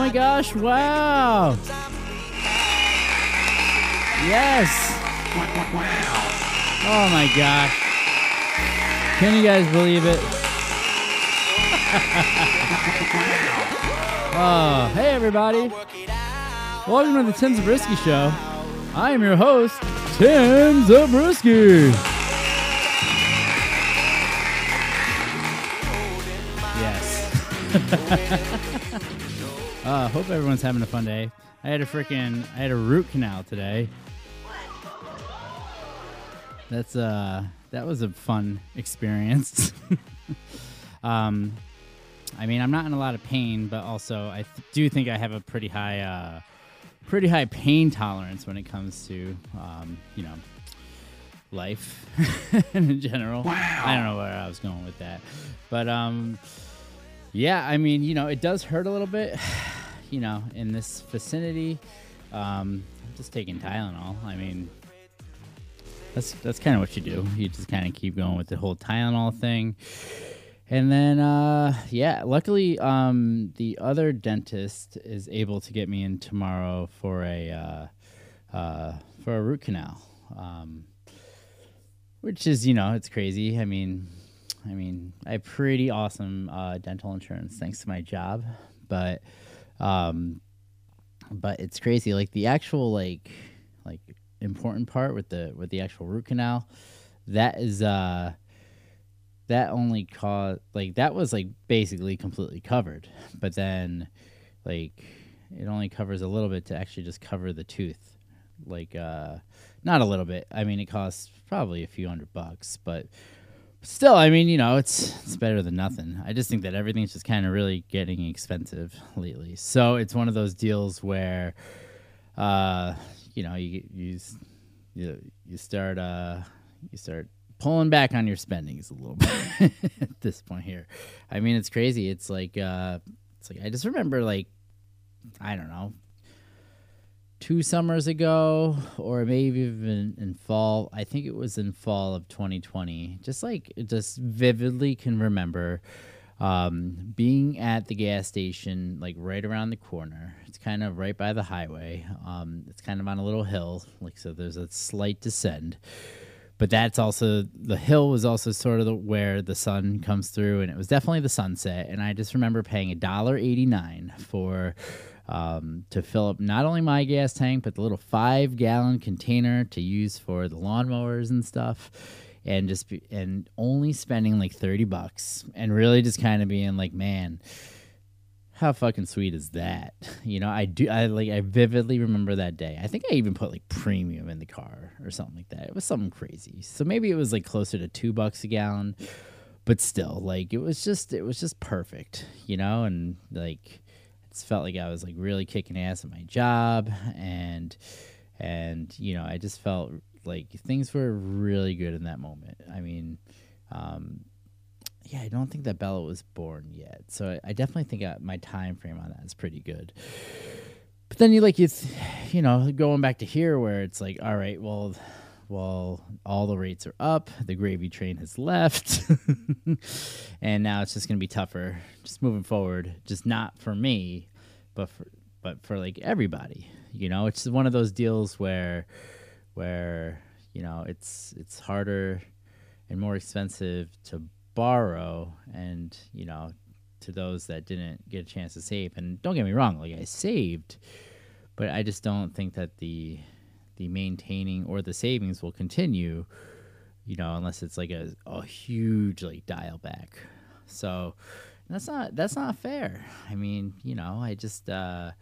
My gosh, wow. Yes. Oh my gosh. Can you guys believe it? oh, hey everybody. Welcome to the Tim Zabriskie Show. I am your host, Tim Zabriskie. Yes. Uh, hope everyone's having a fun day. I had a freaking, I had a root canal today. That's uh, that was a fun experience. um, I mean, I'm not in a lot of pain, but also I th- do think I have a pretty high, uh, pretty high pain tolerance when it comes to, um, you know, life in general. Wow. I don't know where I was going with that, but um, yeah, I mean, you know, it does hurt a little bit, you know, in this vicinity. Um, I'm just taking Tylenol. I mean, that's that's kind of what you do. You just kind of keep going with the whole Tylenol thing. And then, uh, yeah, luckily, um, the other dentist is able to get me in tomorrow for a uh, uh, for a root canal, um, which is, you know, it's crazy. I mean, I mean, I have pretty awesome uh, dental insurance thanks to my job, but um, but it's crazy. Like the actual like like important part with the with the actual root canal, that is uh that only caused like that was like basically completely covered, but then like it only covers a little bit to actually just cover the tooth, like uh not a little bit. I mean, it costs probably a few hundred bucks, but still, I mean, you know, it's it's better than nothing. I just think that everything's just kind of really getting expensive lately. So it's one of those deals where, uh, you know, you you you, you start uh you start pulling back on your spendings a little bit at this point here. I mean, it's crazy. It's like uh, it's like I just remember like I don't know two summers ago, or maybe even in fall. I think it was in fall of 2020. Just like just vividly can remember um, being at the gas station, like right around the corner. It's kind of right by the highway. Um, it's kind of on a little hill, like so. There's a slight descent. But that's also the hill was also sort of the, where the sun comes through, and it was definitely the sunset. And I just remember paying a dollar eighty nine for um, to fill up not only my gas tank, but the little five gallon container to use for the lawnmowers and stuff. And just be, and only spending like 30 bucks and really just kind of being like, man, how fucking sweet is that? You know, I do, I like, I vividly remember that day. I think I even put like premium in the car or something like that. It was something crazy. So maybe it was like closer to two bucks a gallon, but still, like, it was just, it was just perfect, you know, and like, felt like I was like really kicking ass at my job and and you know I just felt like things were really good in that moment. I mean, um, yeah, I don't think that Bella was born yet, so I, I definitely think I, my time frame on that is pretty good. But then you like th- you know, going back to here where it's like, all right, well, well, all the rates are up. The gravy train has left. and now it's just going to be tougher just moving forward. Just not for me, but for but for like everybody. You know, it's one of those deals where where, you know, it's it's harder and more expensive to borrow and, you know, to those that didn't get a chance to save. And don't get me wrong, like I saved but I just don't think that the the maintaining or the savings will continue. You know, unless it's like a, a huge like dial back. So that's not that's not fair. I mean, you know, I just uh,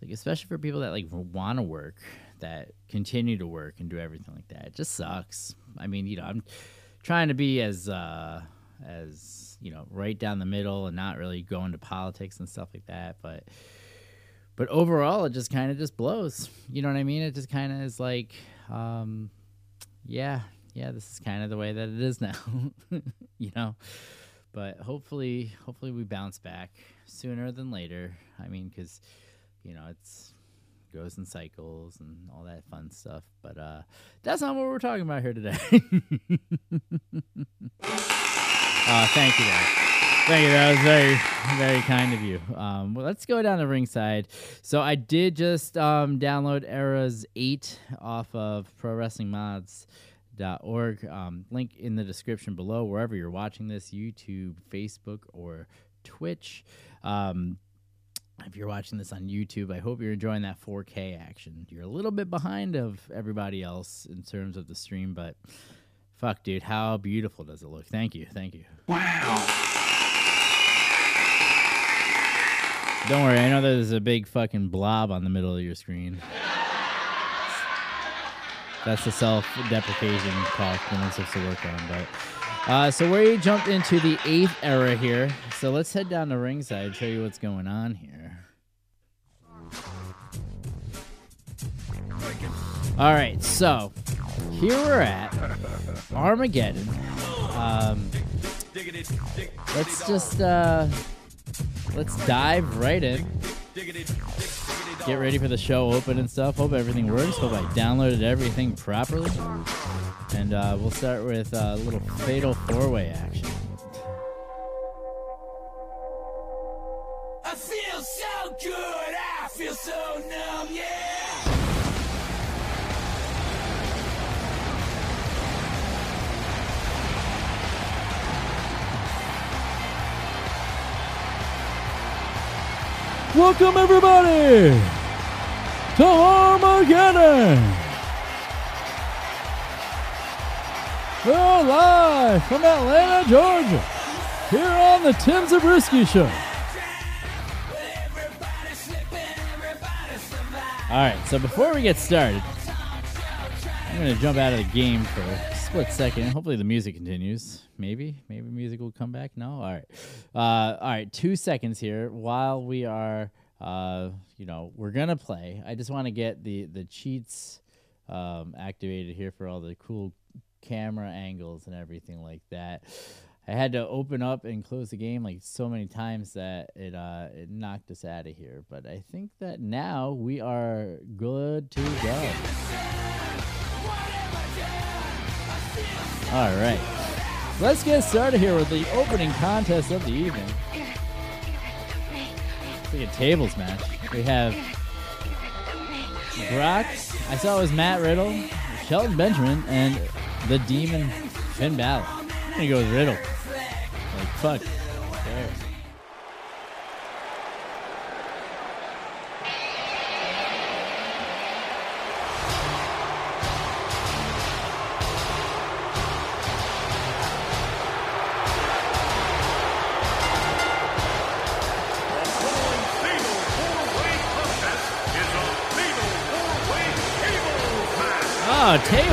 like especially for people that like want to work, that continue to work and do everything like that. It just sucks. I mean, you know, I'm trying to be as uh, as you know, right down the middle and not really go into politics and stuff like that, but but overall it just kind of just blows. You know what i mean? It just kind of is like um yeah yeah this is kind of the way that it is now you know? But hopefully hopefully we bounce back sooner than later. I mean because you know it's goes in cycles and all that fun stuff. But uh that's not what we're talking about here today. Uh thank you guys Thank you. That was very, very kind of you. Um, well, let's go down to ringside. So I did just um, download Eras 8 off of ProWrestlingMods.org. Um, link in the description below, wherever you're watching this YouTube, Facebook, or Twitch. Um, if you're watching this on YouTube, I hope you're enjoying that 4K action. You're a little bit behind of everybody else in terms of the stream, but fuck, dude, how beautiful does it look? Thank you, thank you. Wow. Don't worry, I know there's a big fucking blob on the middle of your screen. That's the self-deprecation talk that I'm supposed to work on. But uh, so we jumped into the eighth era here. So let's head down to ringside, and show you what's going on here. All right, so here we're at Armageddon. Um, let's just uh, let's dive right in. Get ready for the show open and stuff. Hope everything works. Hope I downloaded everything properly. And uh, we'll start with a little fatal four way action. Welcome, everybody, to Armageddon. We're live from Atlanta, Georgia, here on the Tim Zabriskie Show. All right, so before we get started, I'm going to jump out of the game for split second. Hopefully, the music continues. Maybe, maybe music will come back. No, all right, uh, all right. Two seconds here while we are, uh, you know, we're gonna play. I just want to get the the cheats um, activated here for all the cool camera angles and everything like that. I had to open up and close the game like so many times that it uh, it knocked us out of here. But I think that now we are good to go. All right. Let's get started here with the opening contest of the evening. It's like a tables match. We have Brock. I saw it was Matt Riddle, Shelton Benjamin, and the Demon Finn Balor. I'm gonna go with Riddle. Like fuck. Who cares? Oh, tables.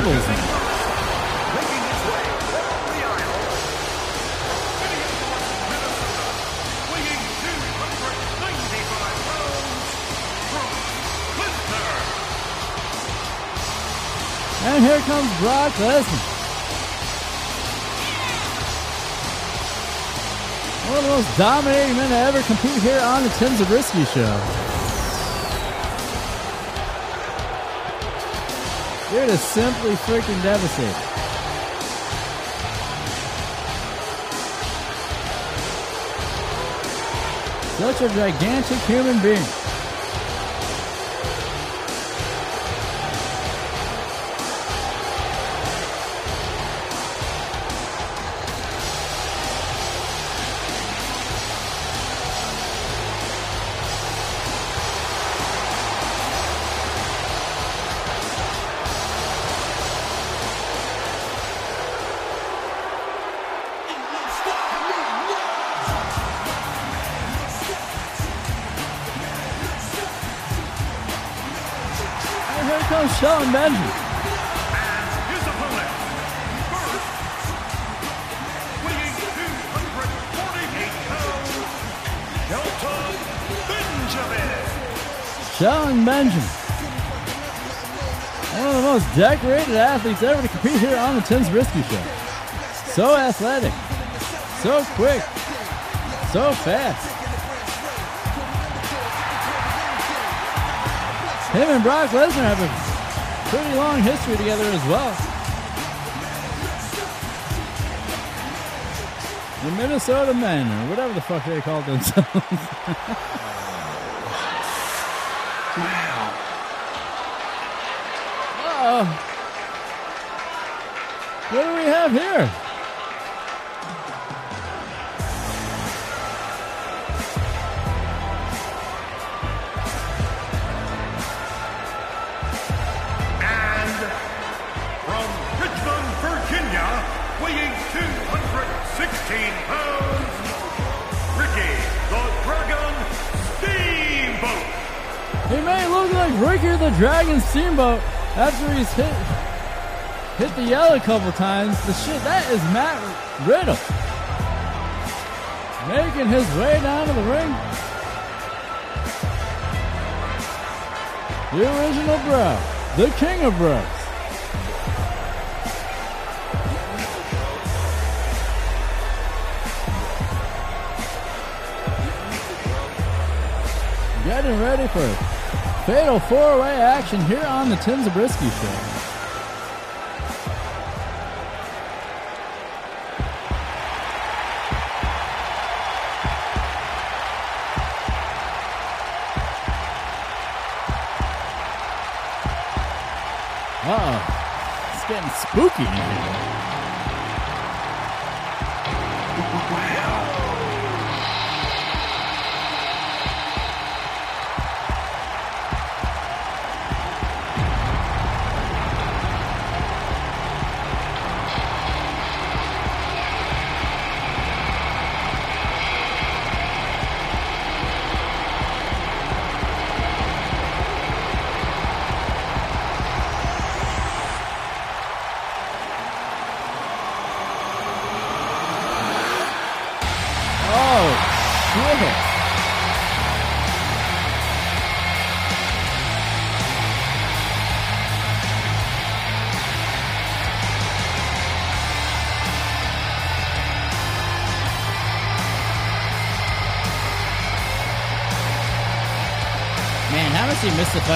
And here comes Brock Lesnar. One of the most dominating men to ever compete here on the Tim Zabriskie Show. Dude is simply freaking devastating. Such a gigantic human being. Shelton Benjamin. His opponent, first, weighing 248 pounds, Shelton Benjamin. One of the most decorated athletes ever to compete here on the Tim Zabriskie Show. So athletic, so quick, so fast. Him and Brock Lesnar have a pretty long history together as well. The Minnesota Men, or whatever the fuck they called themselves. Uh-oh. What do we have here? Steamboat after he's hit hit the yellow a couple times. The shit that is Matt Riddle making his way down to the ring. The original bro, the king of bros. Getting ready for fatal four-way action here on the Tim Zabriskie Show. Uh-oh. It's getting spooky.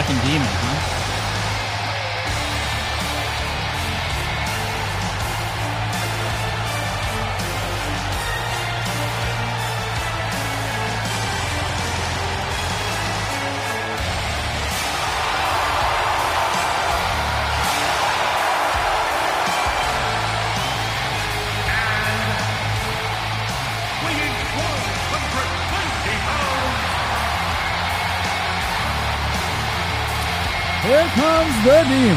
Missed the demon.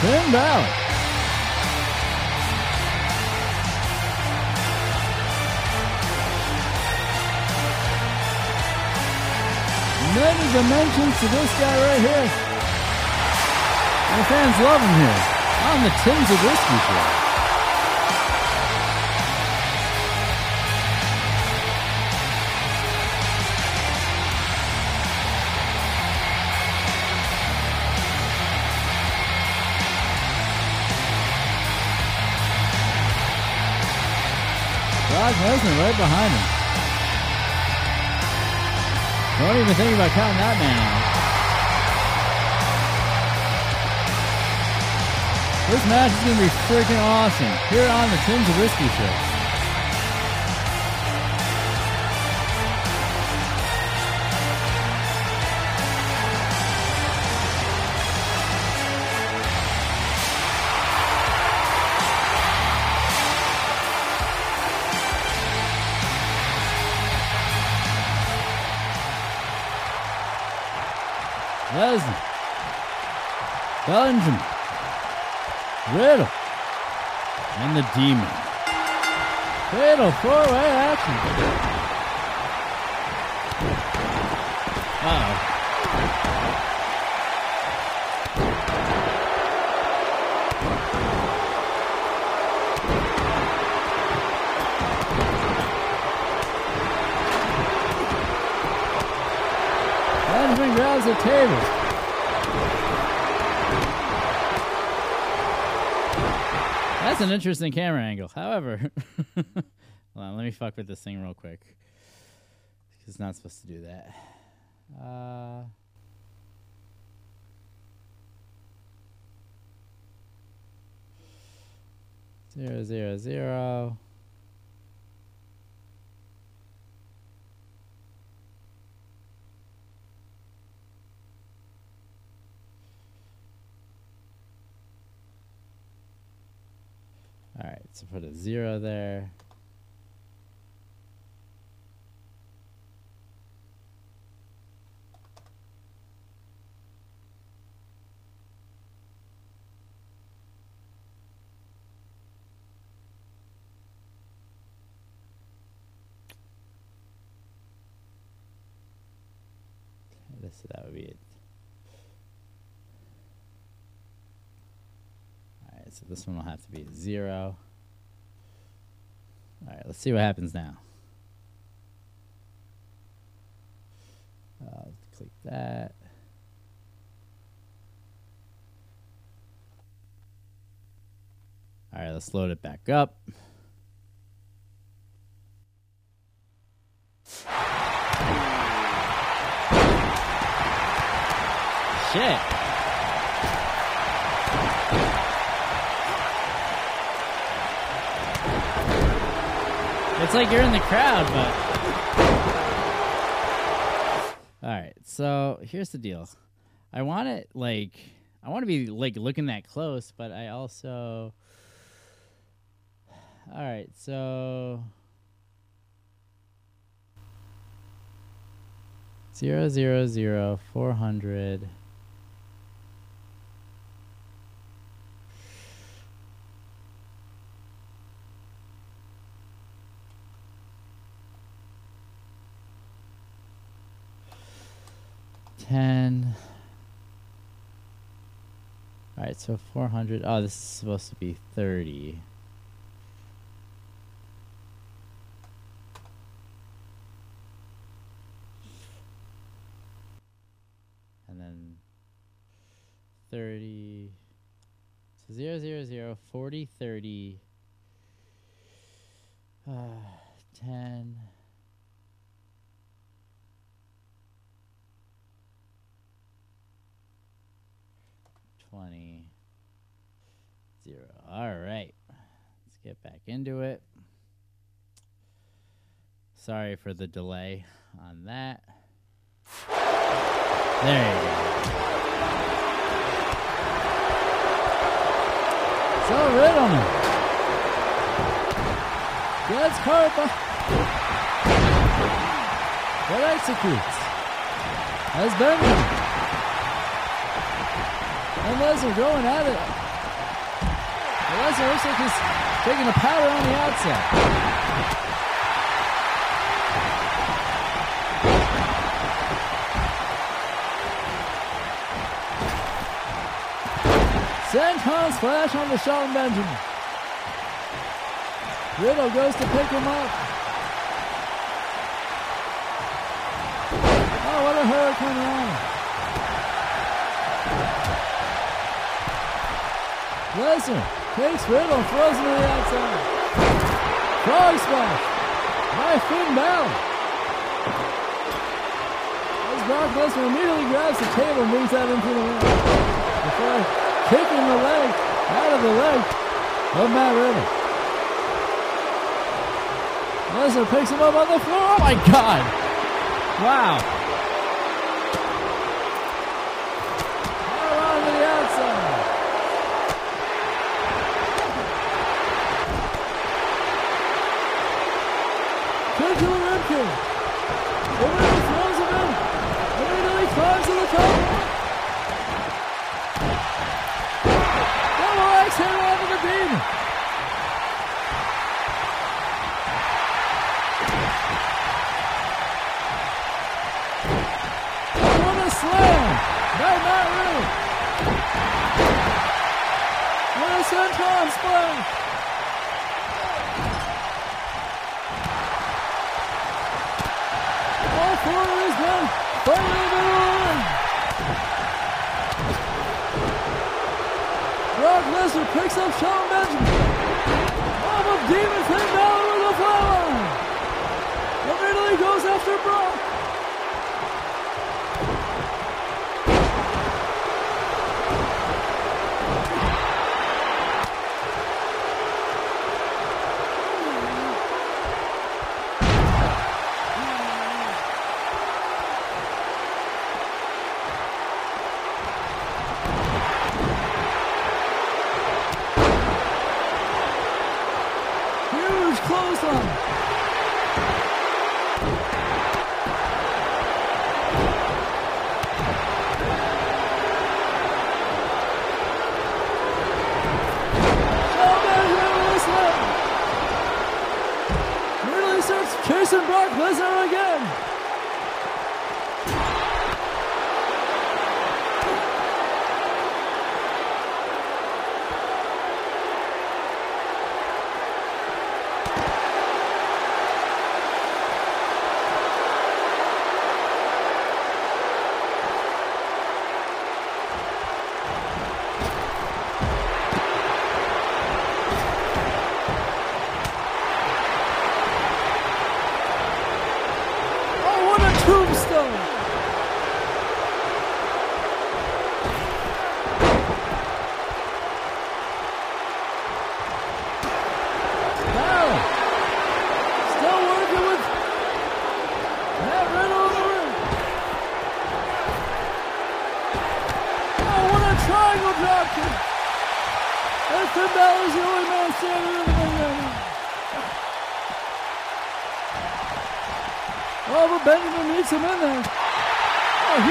Finn Balor. Many dimensions to this guy right here. The fans love him here on the Tim Zabriskie Show. Brock Lesnar right behind him. Don't even think about counting that man out. This match is going to be freaking awesome here on the Tim Zabriskie Show. Lesnar Bellingham. Riddle. And the Demon. Fatal four-way action. Uh-oh. Benjamin grabs the table. That's an interesting camera angle. However, on, let me fuck with this thing real quick. It's not supposed to do that. Uh, zero zero zero. All right, so put a zero there. This that would be it. All right, so this one will have to be zero. All right, let's see what happens now. Uh, click that. All right, let's load it back up. Shit. It's like you're in the crowd, but. All right, so here's the deal. I want it like I want to be like looking that close, but I also. All right, so. Zero zero zero four hundred. Ten. All right, so four hundred. Oh, this is supposed to be thirty. and then 30 so 0 0 0 40 30 uh, 10 20 0 all right. Let's get back into it. Sorry for the delay on that. There you go. So Riddleman gets caught but executes. As Benjamin and Lesnar going at it. Lesnar looks like he's taking a powder on the outside. Senton splash on the Shelton Benjamin. Riddle goes to pick him up. Oh, what a hurricanrana. Lesnar takes Riddle throws him to the outside. Frog splash by Finn Balor. As Brock Lesnar immediately grabs the table and brings that into the ring. Before kicking the leg out of the leg of Matt Riddle. Lesnar picks him up on the floor. Oh my God! Wow.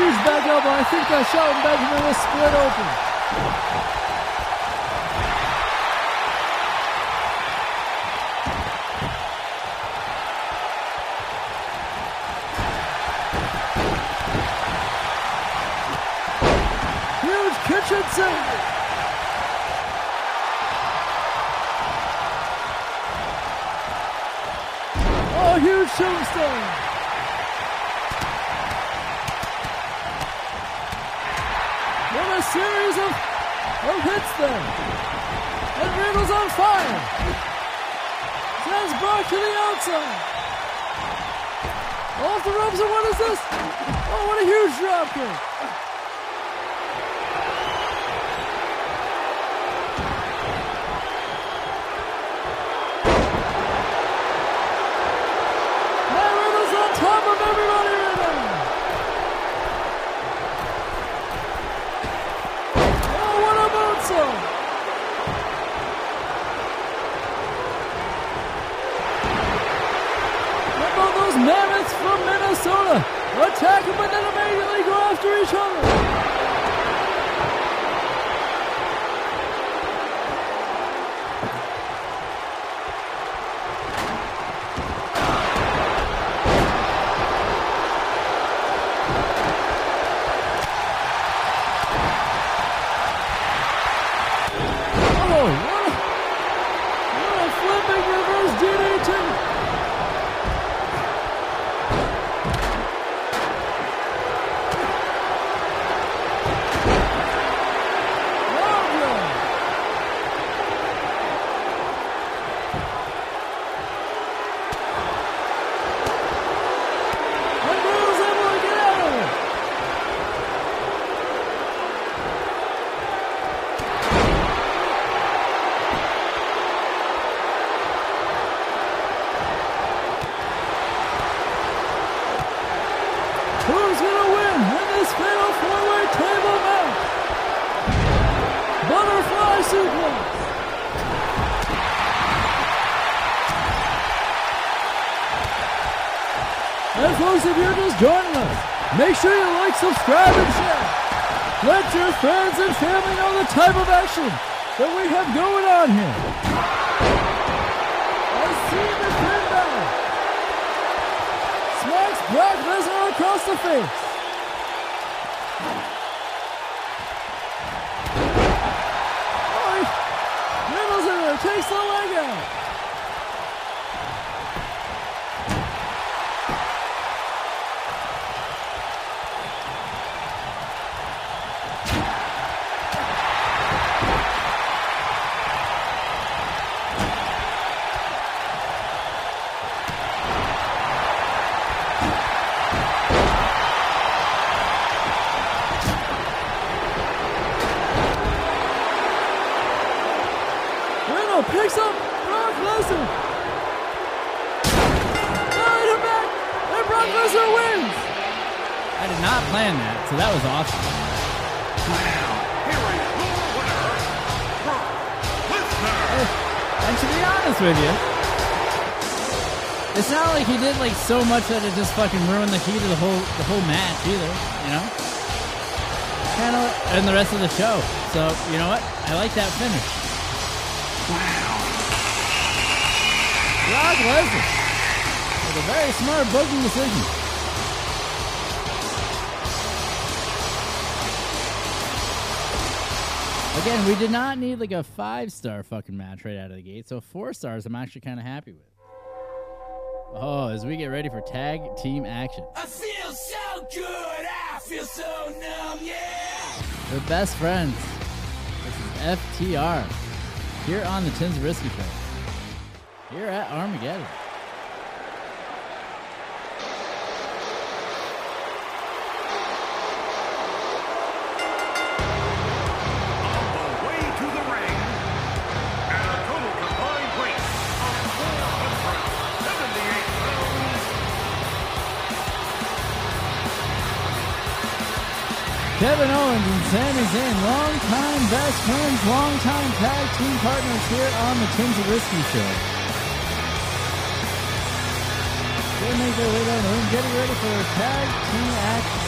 He's back up. I think I shot him back and it was split open. to the outside. Off the ropes, and what is this? Oh, what a huge dropkick. subscribe and share. Let your friends and family know the type of action that we have going. Gargano picks up Brock Lesnar. Behind him back, and Brock Lesnar wins. I did not plan that, so that was awesome. Now, here is your winner, Brock Lesnar. And to be honest with you, it's not like he did like so much that it just fucking ruined the heat of the whole the whole match either. You know, kind of, and the rest of the show. So you know what? I like that finish. Brock Lesnar with a very smart booking decision. Again, we did not need like a five star fucking match right out of the gate. So four stars, I'm actually kind of happy with. Oh, as we get ready for tag team action. I feel so good, I feel so numb, yeah. The best friends. This is FTR here on the Tim Zabriskie Show. Here at Armageddon. On the way to the ring, at a total combined weight of 478 pounds, Kevin Owens and Sami Zayn, longtime best friends, longtime tag team partners here on the Tim Zabriskie Show. They make their way down the ring, getting ready for a tag team action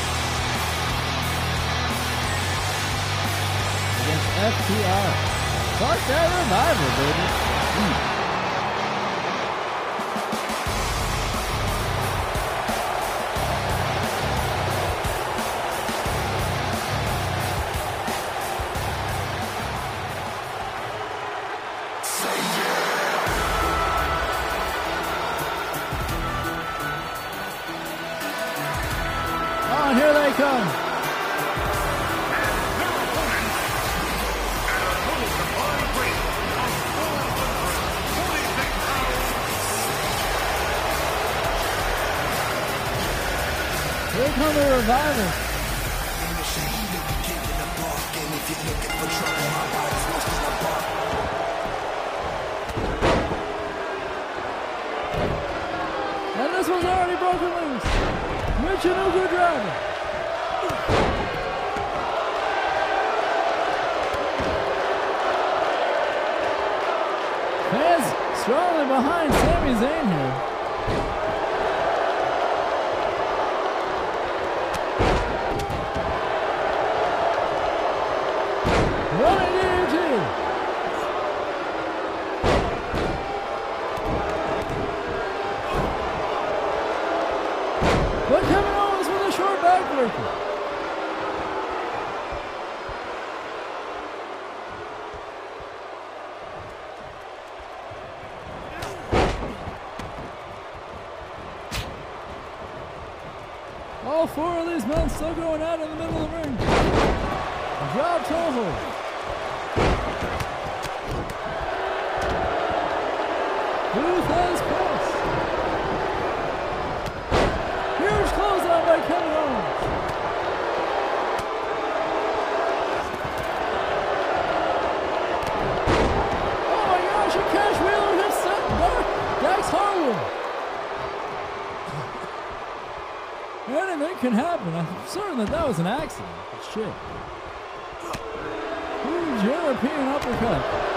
against FTR. Fuck that revival, baby. Mm. Oh, the revival. And this one's already broken loose. Michinoku Dragon. Fans strongly behind Sami Zayn here. Going out in the middle of the ring. Drop Toho. Booth has cross. Huge closeout by Kevin Owens. Oh my gosh, a cash wheeler hits Dar- Dax Harwood. Anything can happen. I'm certain that that was an Huge European uppercut.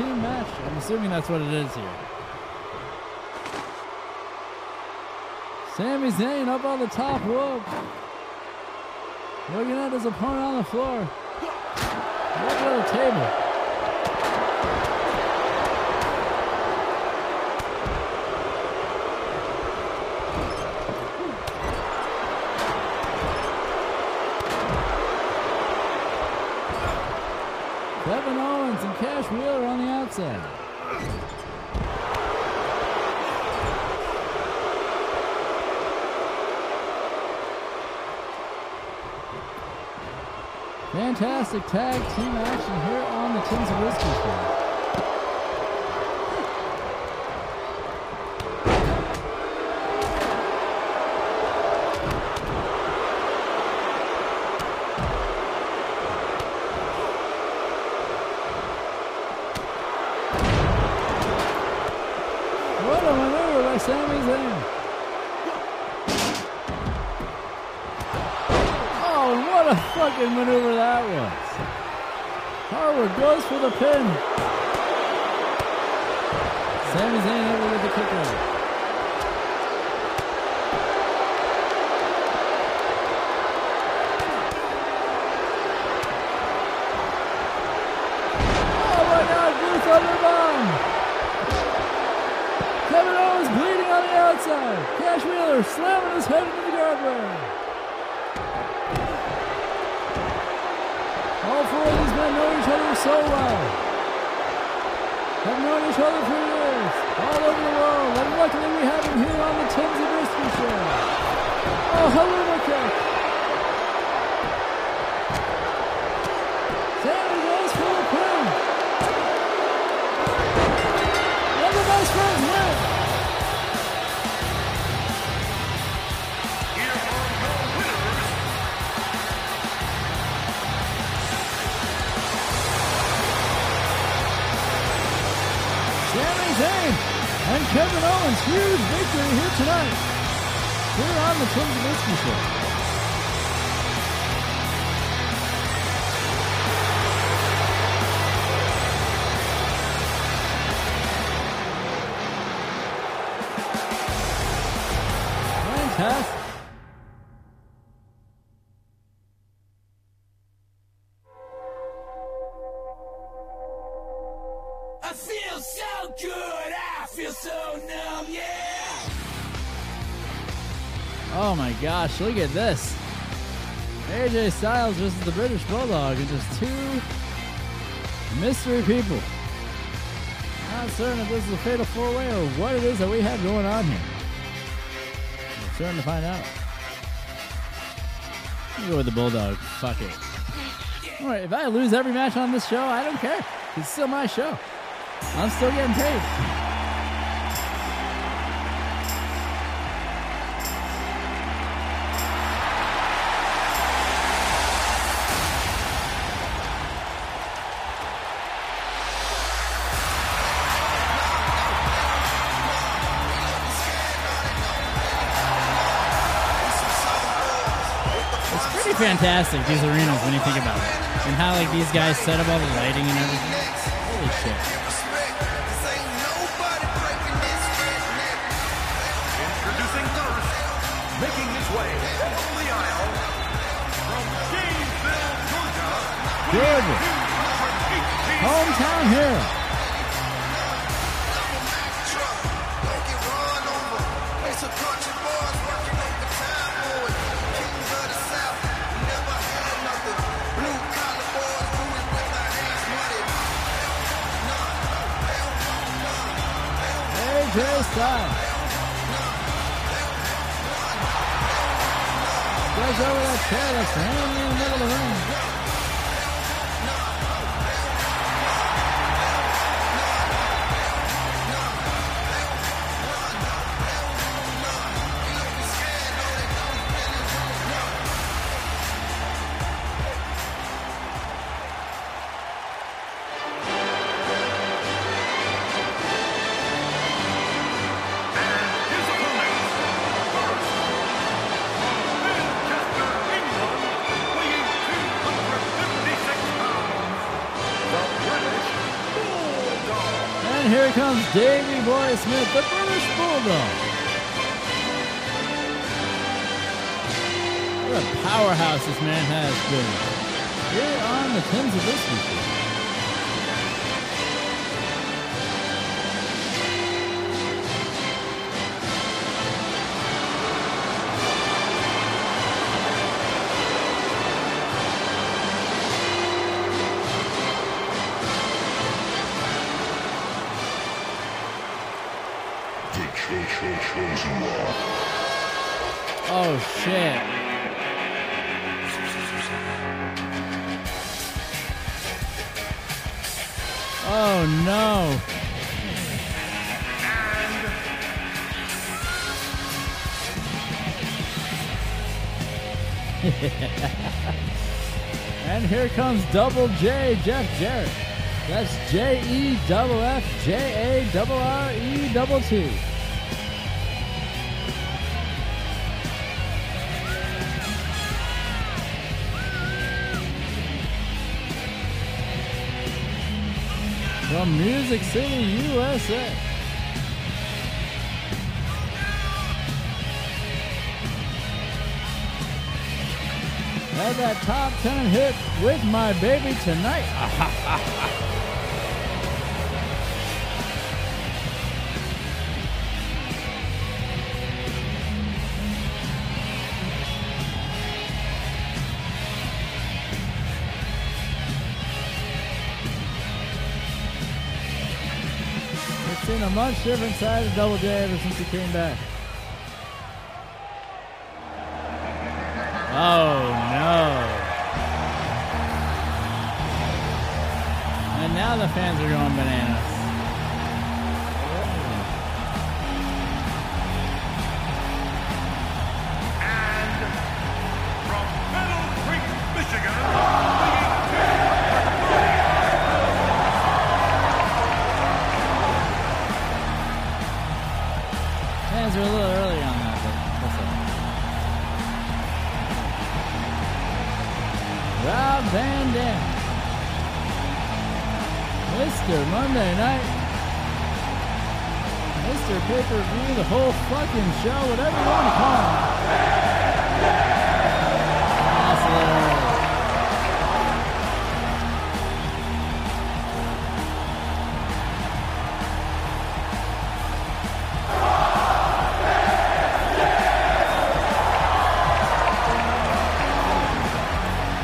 Team match. I'm assuming that's what it is here. Sami Zayn up on the top rope. Looking at his opponent on the floor. Looking at the table. Kevin Owens and Cash Wheeler on the outside. Fantastic tag team action here on the Tim Zabriskie Show. What a oh, fucking maneuver by Sami Zayn. Oh, and what a fucking maneuver that was. Harwood goes for the pin. Sami Zayn able to get the kick out. Fantastic. I feel so good, I feel so numb, yeah. Oh my gosh, look at this. AJ Styles versus the British Bulldog and just two mystery people. Not certain if this is a fatal four way or what it is that we have going on here. Starting to find out. Go with the Bulldog. Fuck it. Alright, if I lose every match on this show, I don't care. It's still my show. I'm still getting paid. Fantastic, these arenas, when you think about it. And how, like, these guys set up all the lighting and everything. Holy shit. introducing first, making his way along the aisle, from Gainesville, Georgia, Georgia. Hometown. Hometown hero. Styles. Goes over that chair that's hanging in the middle of the ring. Here comes Davey Boy Smith, the British Bulldog. What a powerhouse this man has been. Here on the Tim Zabriskie. Shit. Oh no. and here comes Double J, Jeff Jarrett. That's J E double F J A double R E double T. From Music City, USA. Had that top 10 hit with my baby tonight. much different side of Double J ever since he came back. Oh no. And now the fans are going bananas. The whole fucking show, whatever you want to call him. That's a little early.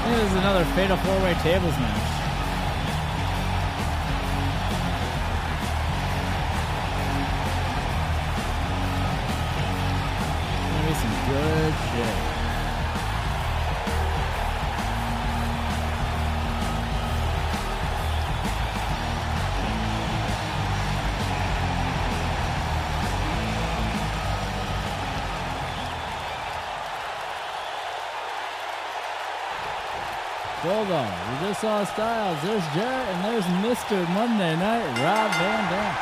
This is another fatal four-way tables match. Bulldog. We just saw Styles. There's Jarrett and there's Mr. Monday Night, Rob Van Dam.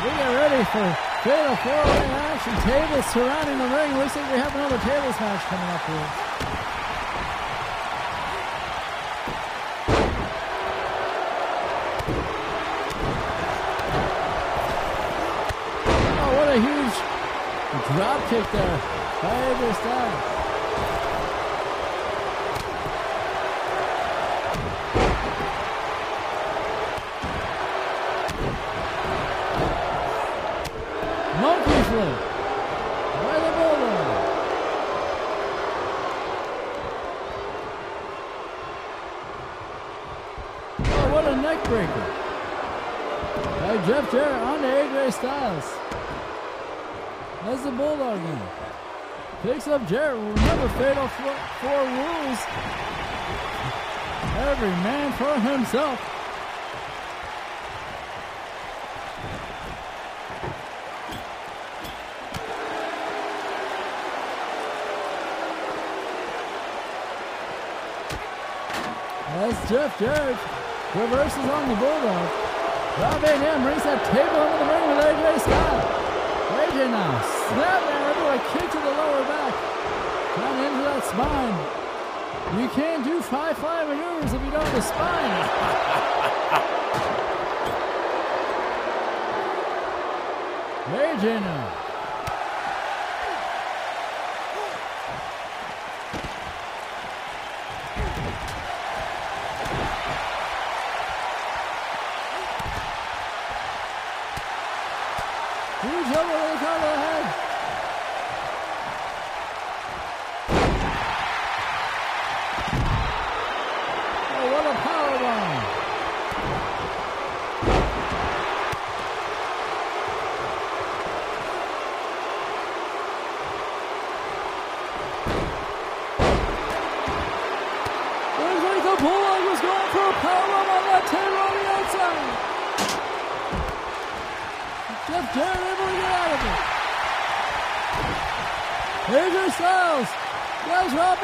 We get ready for fatal four-way action. Tables surrounding the ring. Looks like we have another tables match coming up here. Oh, what a huge drop kick there by Styles. Monkey flip by the Bulldog. Oh, what a neck breaker. By Jeff Jarrett on to AJ Styles. That's the Bulldog in. Picks up Jarrett. Remember, fatal four, four rules. Every man for himself. That's Jeff Jarrett. Reverses on the Bulldog. Rob Van Dam brings that table into the ring with AJ Styles. Gallagher now. Snap arrow, a kick to the lower back. Got into that spine. You can't do five five maneuvers if you don't have the spine. Major.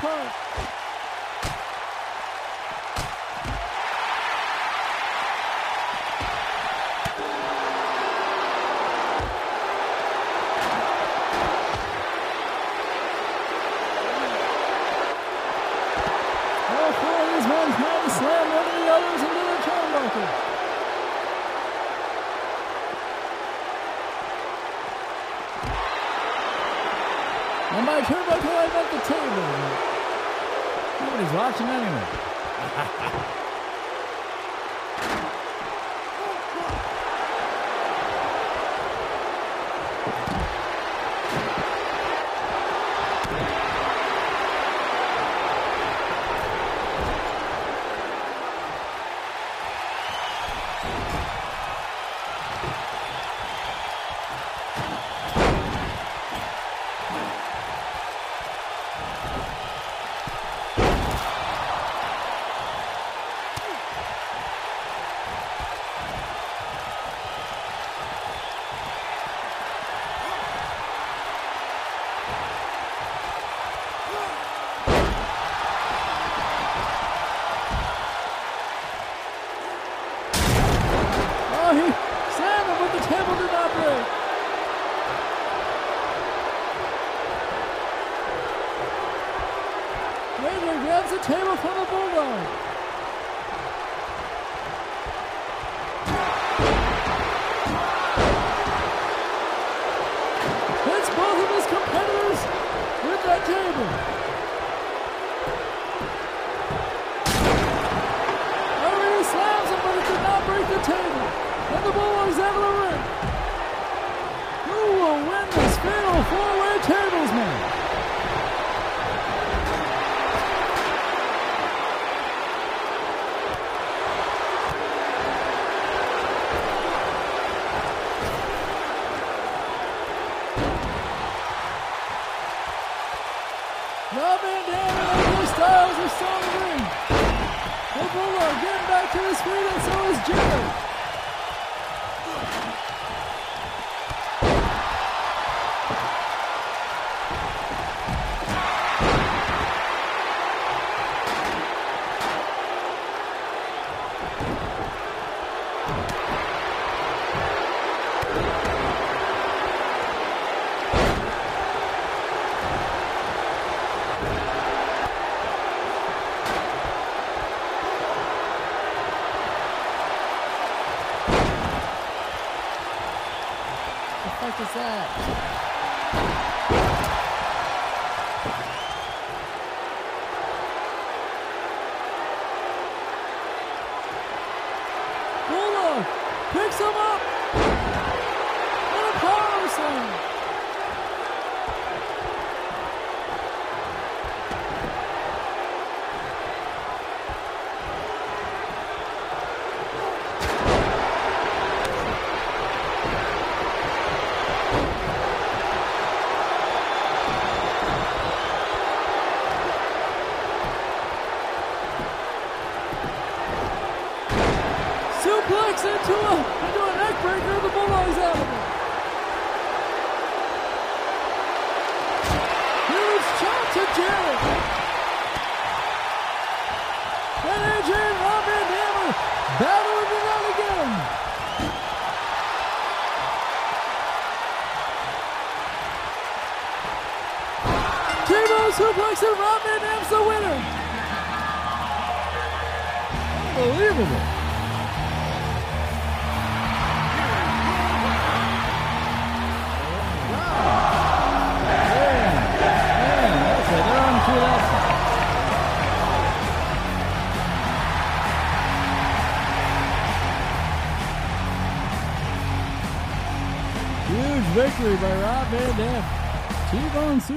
Cooper. watching anyway.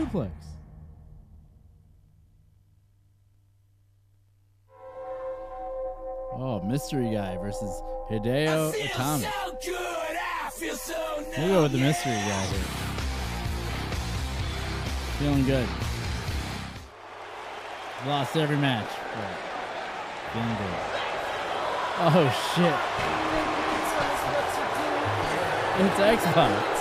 duplex. Oh, mystery guy versus Hideo Itami. So so we'll go with the mystery guy here. Feeling good. Lost every match. Right. Feeling good. Oh shit. It's X-Pac.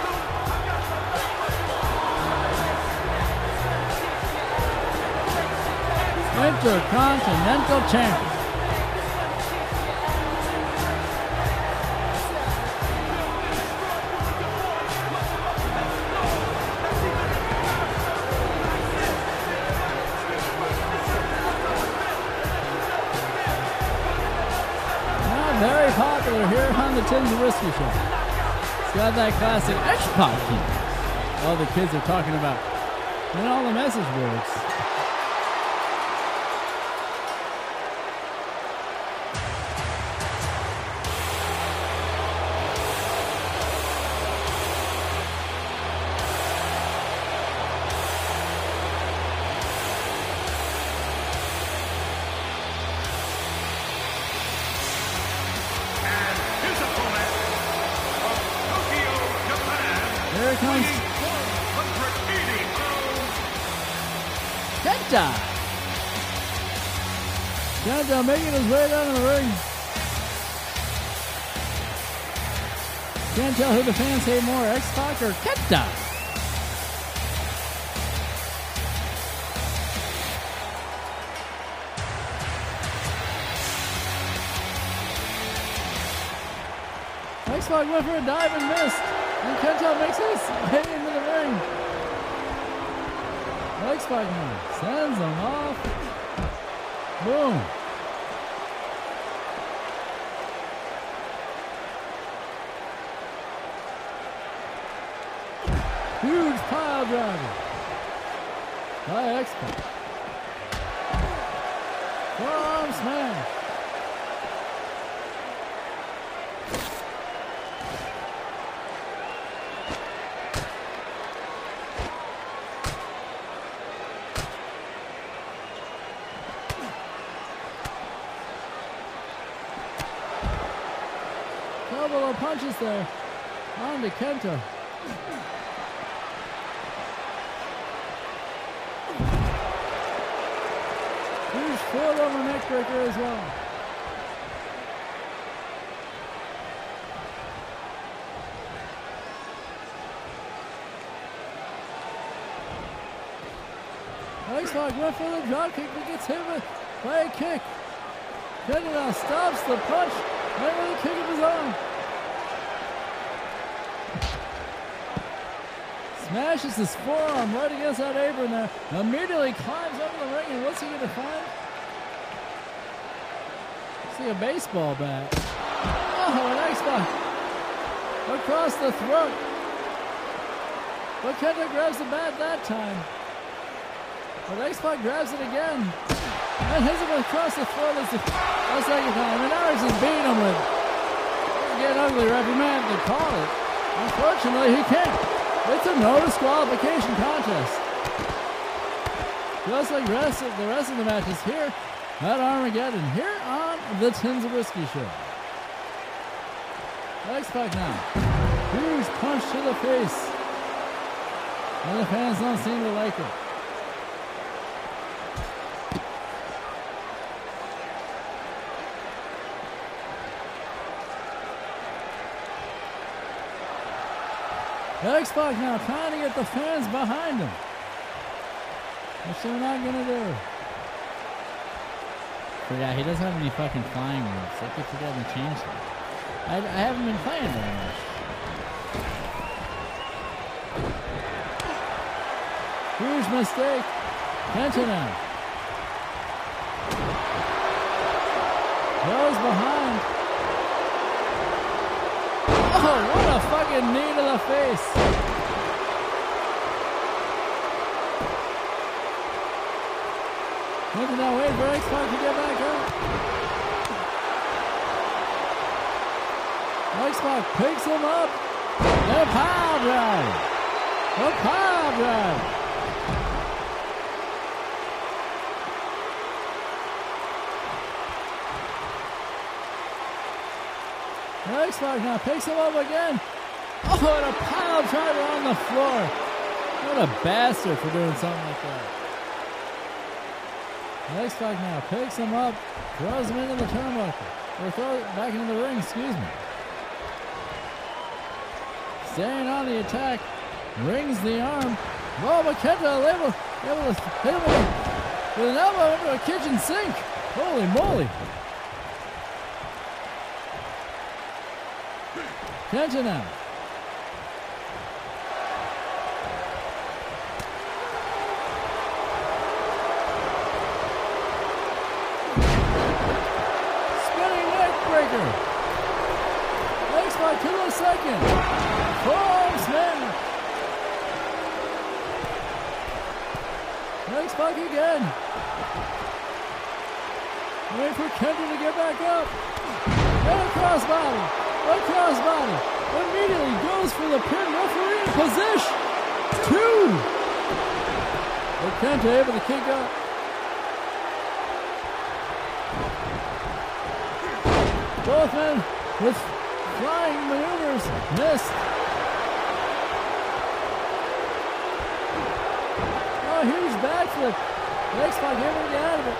Intercontinental Champion. very popular here on the Tim Zabriskie Show. It's got that classic X-Pac All the kids are talking about. And all the message words. Kenta making his way down the ring. Can't tell who the fans hate more, X-Pac or Kenta. X-Pac went for a dive and missed. And Kenta makes his way into the ring. Now sends him off. Boom. Huge pile driver by X-Pac. Forearm smash. Couple of punches there. On to Kenta. Huge foot over neckbreaker as well. X-Pac went for the drop kick, but gets hit with a kick. Now stops the punch right with a kick of his own. Smashes his forearm right against that apron there. Immediately climbs up the ring, and what's he gonna find? See a baseball bat. Oh, an X-Pac across the throat. But Kenta grabs the bat that time. But X-Pac grabs it again. And hits him across the throat as the, second time. And now is beating him with it. Getting ugly, referee man to call it. Unfortunately, he can't. It's a no disqualification contest. Just like rest of the rest of the matches here at Armageddon, here on the Tim Zabriskie Show. X-Pac now. Huge punch to the face. And the fans don't seem to like it. X-Pac now trying to get the fans behind him. What's they're not gonna do. Forgot he doesn't have any fucking flying moves. I keep forgetting to change them. I, I haven't been playing very much. Huge mistake. Kenta now. Goes behind. Oh, fucking knee to the face. Kenta now waiting for X-Pac to get back up. X-Pac picks him up. A power drive. A power drive. X-Pac now picks him up again. Oh, and a pile driver on the floor. What a bastard for doing something like that. X-Pac now picks him up, throws him into the turnbuckle. Or throws back into the ring, excuse me. Staying on the attack, wrings the arm. Oh, Makenta able, able to hit him with, with an elbow into a kitchen sink. Holy moly. Kenta now. Second. From Smith. X-Pac again. Wait for Kenta to get back up. And a crossbody. A crossbody. Immediately goes for the pin. Referee in position. Two. But Kenta able to kick up. Both men with flying maneuvers missed. Oh, huge backflip. Able to get out of it.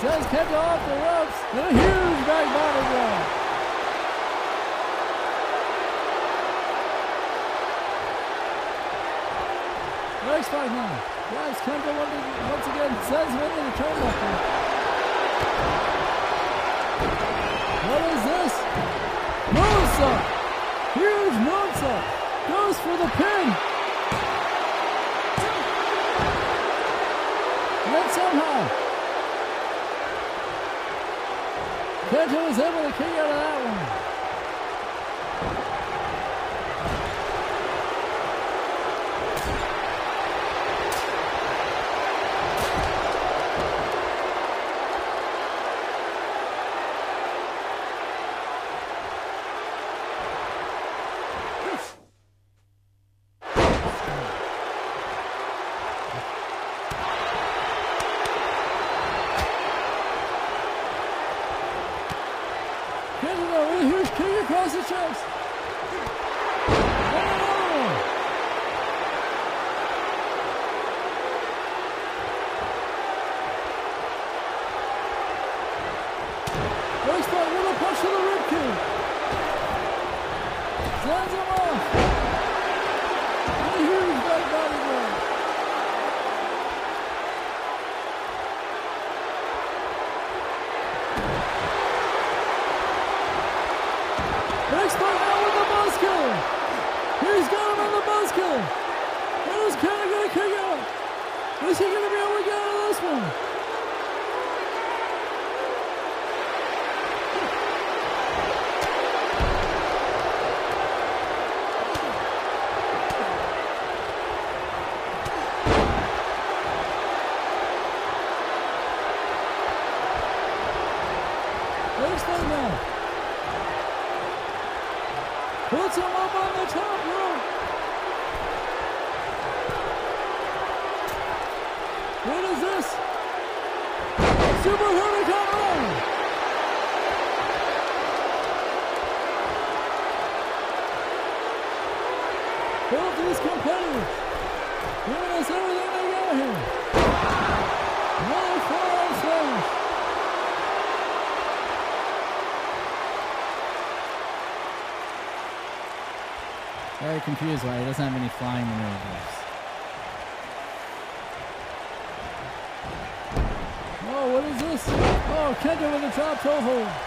Sends Kenta off the ropes. And a huge back body drop. X-Pac now. Guys, Kenta once again sends him into the turnbuckle. What is this? Huge moonsault! Goes for the pin! And somehow, Kenta was able to kick out of that one. Kenta though with a huge kick across the chest. And another one. X-Pac with a punch to the ribcage. Sends him off. And a huge back body drop. X-Pac now with the buzz killer. He's got him on the buzz killer. And is Kenta gonna kick out? Is he gonna be able to get out of this one? X-Pac now. Puts him up on the top rope. What is this? Super hurricanrana. Both these competitors giving us everything they got here. Another forearm smash. Very confused why he doesn't have any flying maneuvers. Oh, what is this? Oh, Kenta with a top toe hold.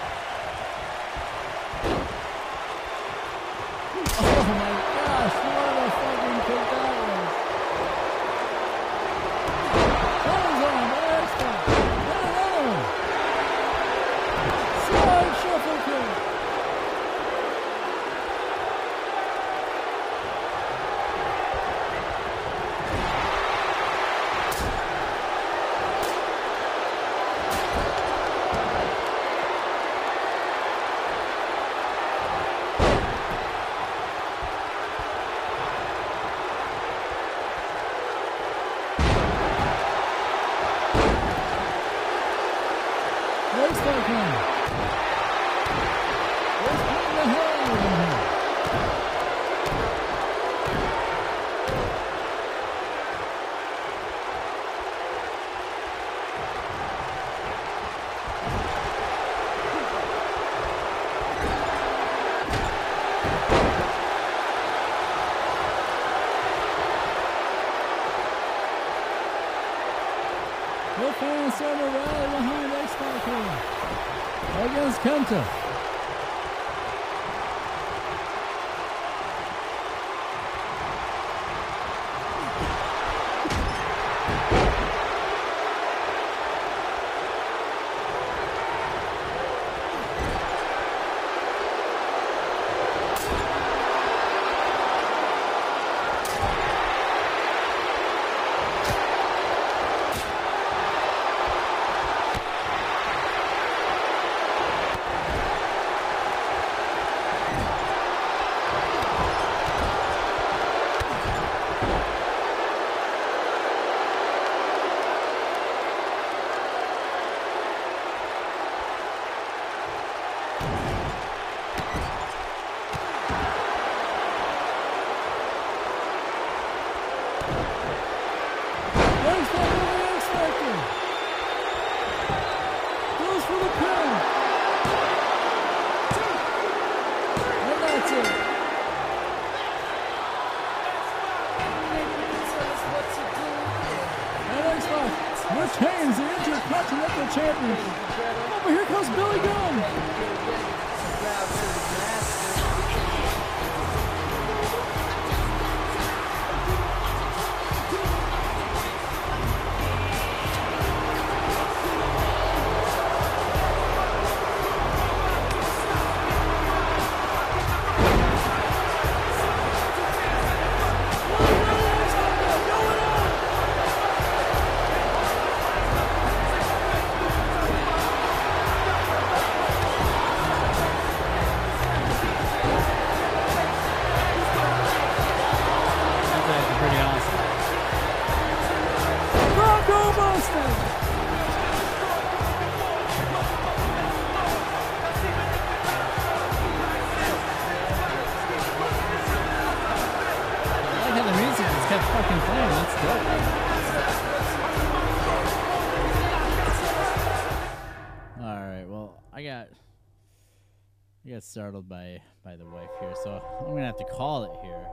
Startled by by the wife here, so I'm gonna have to call it here.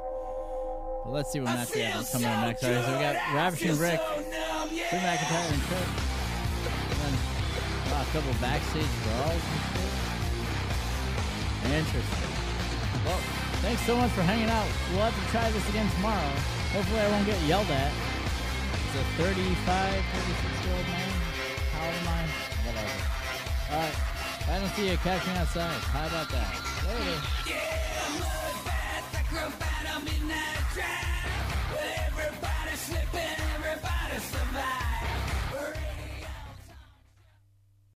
But let's see what match we have coming up next. All right, so we got Ravishing Rick, Drew McIntyre, and Trick. And then uh, a couple backstage brawls and. Interesting. Well, thanks so much for hanging out. We'll have to try this again tomorrow. Hopefully, I won't get yelled at. It's a 35, 36 year old man. See you, catch me outside. How about that? Later. Yeah.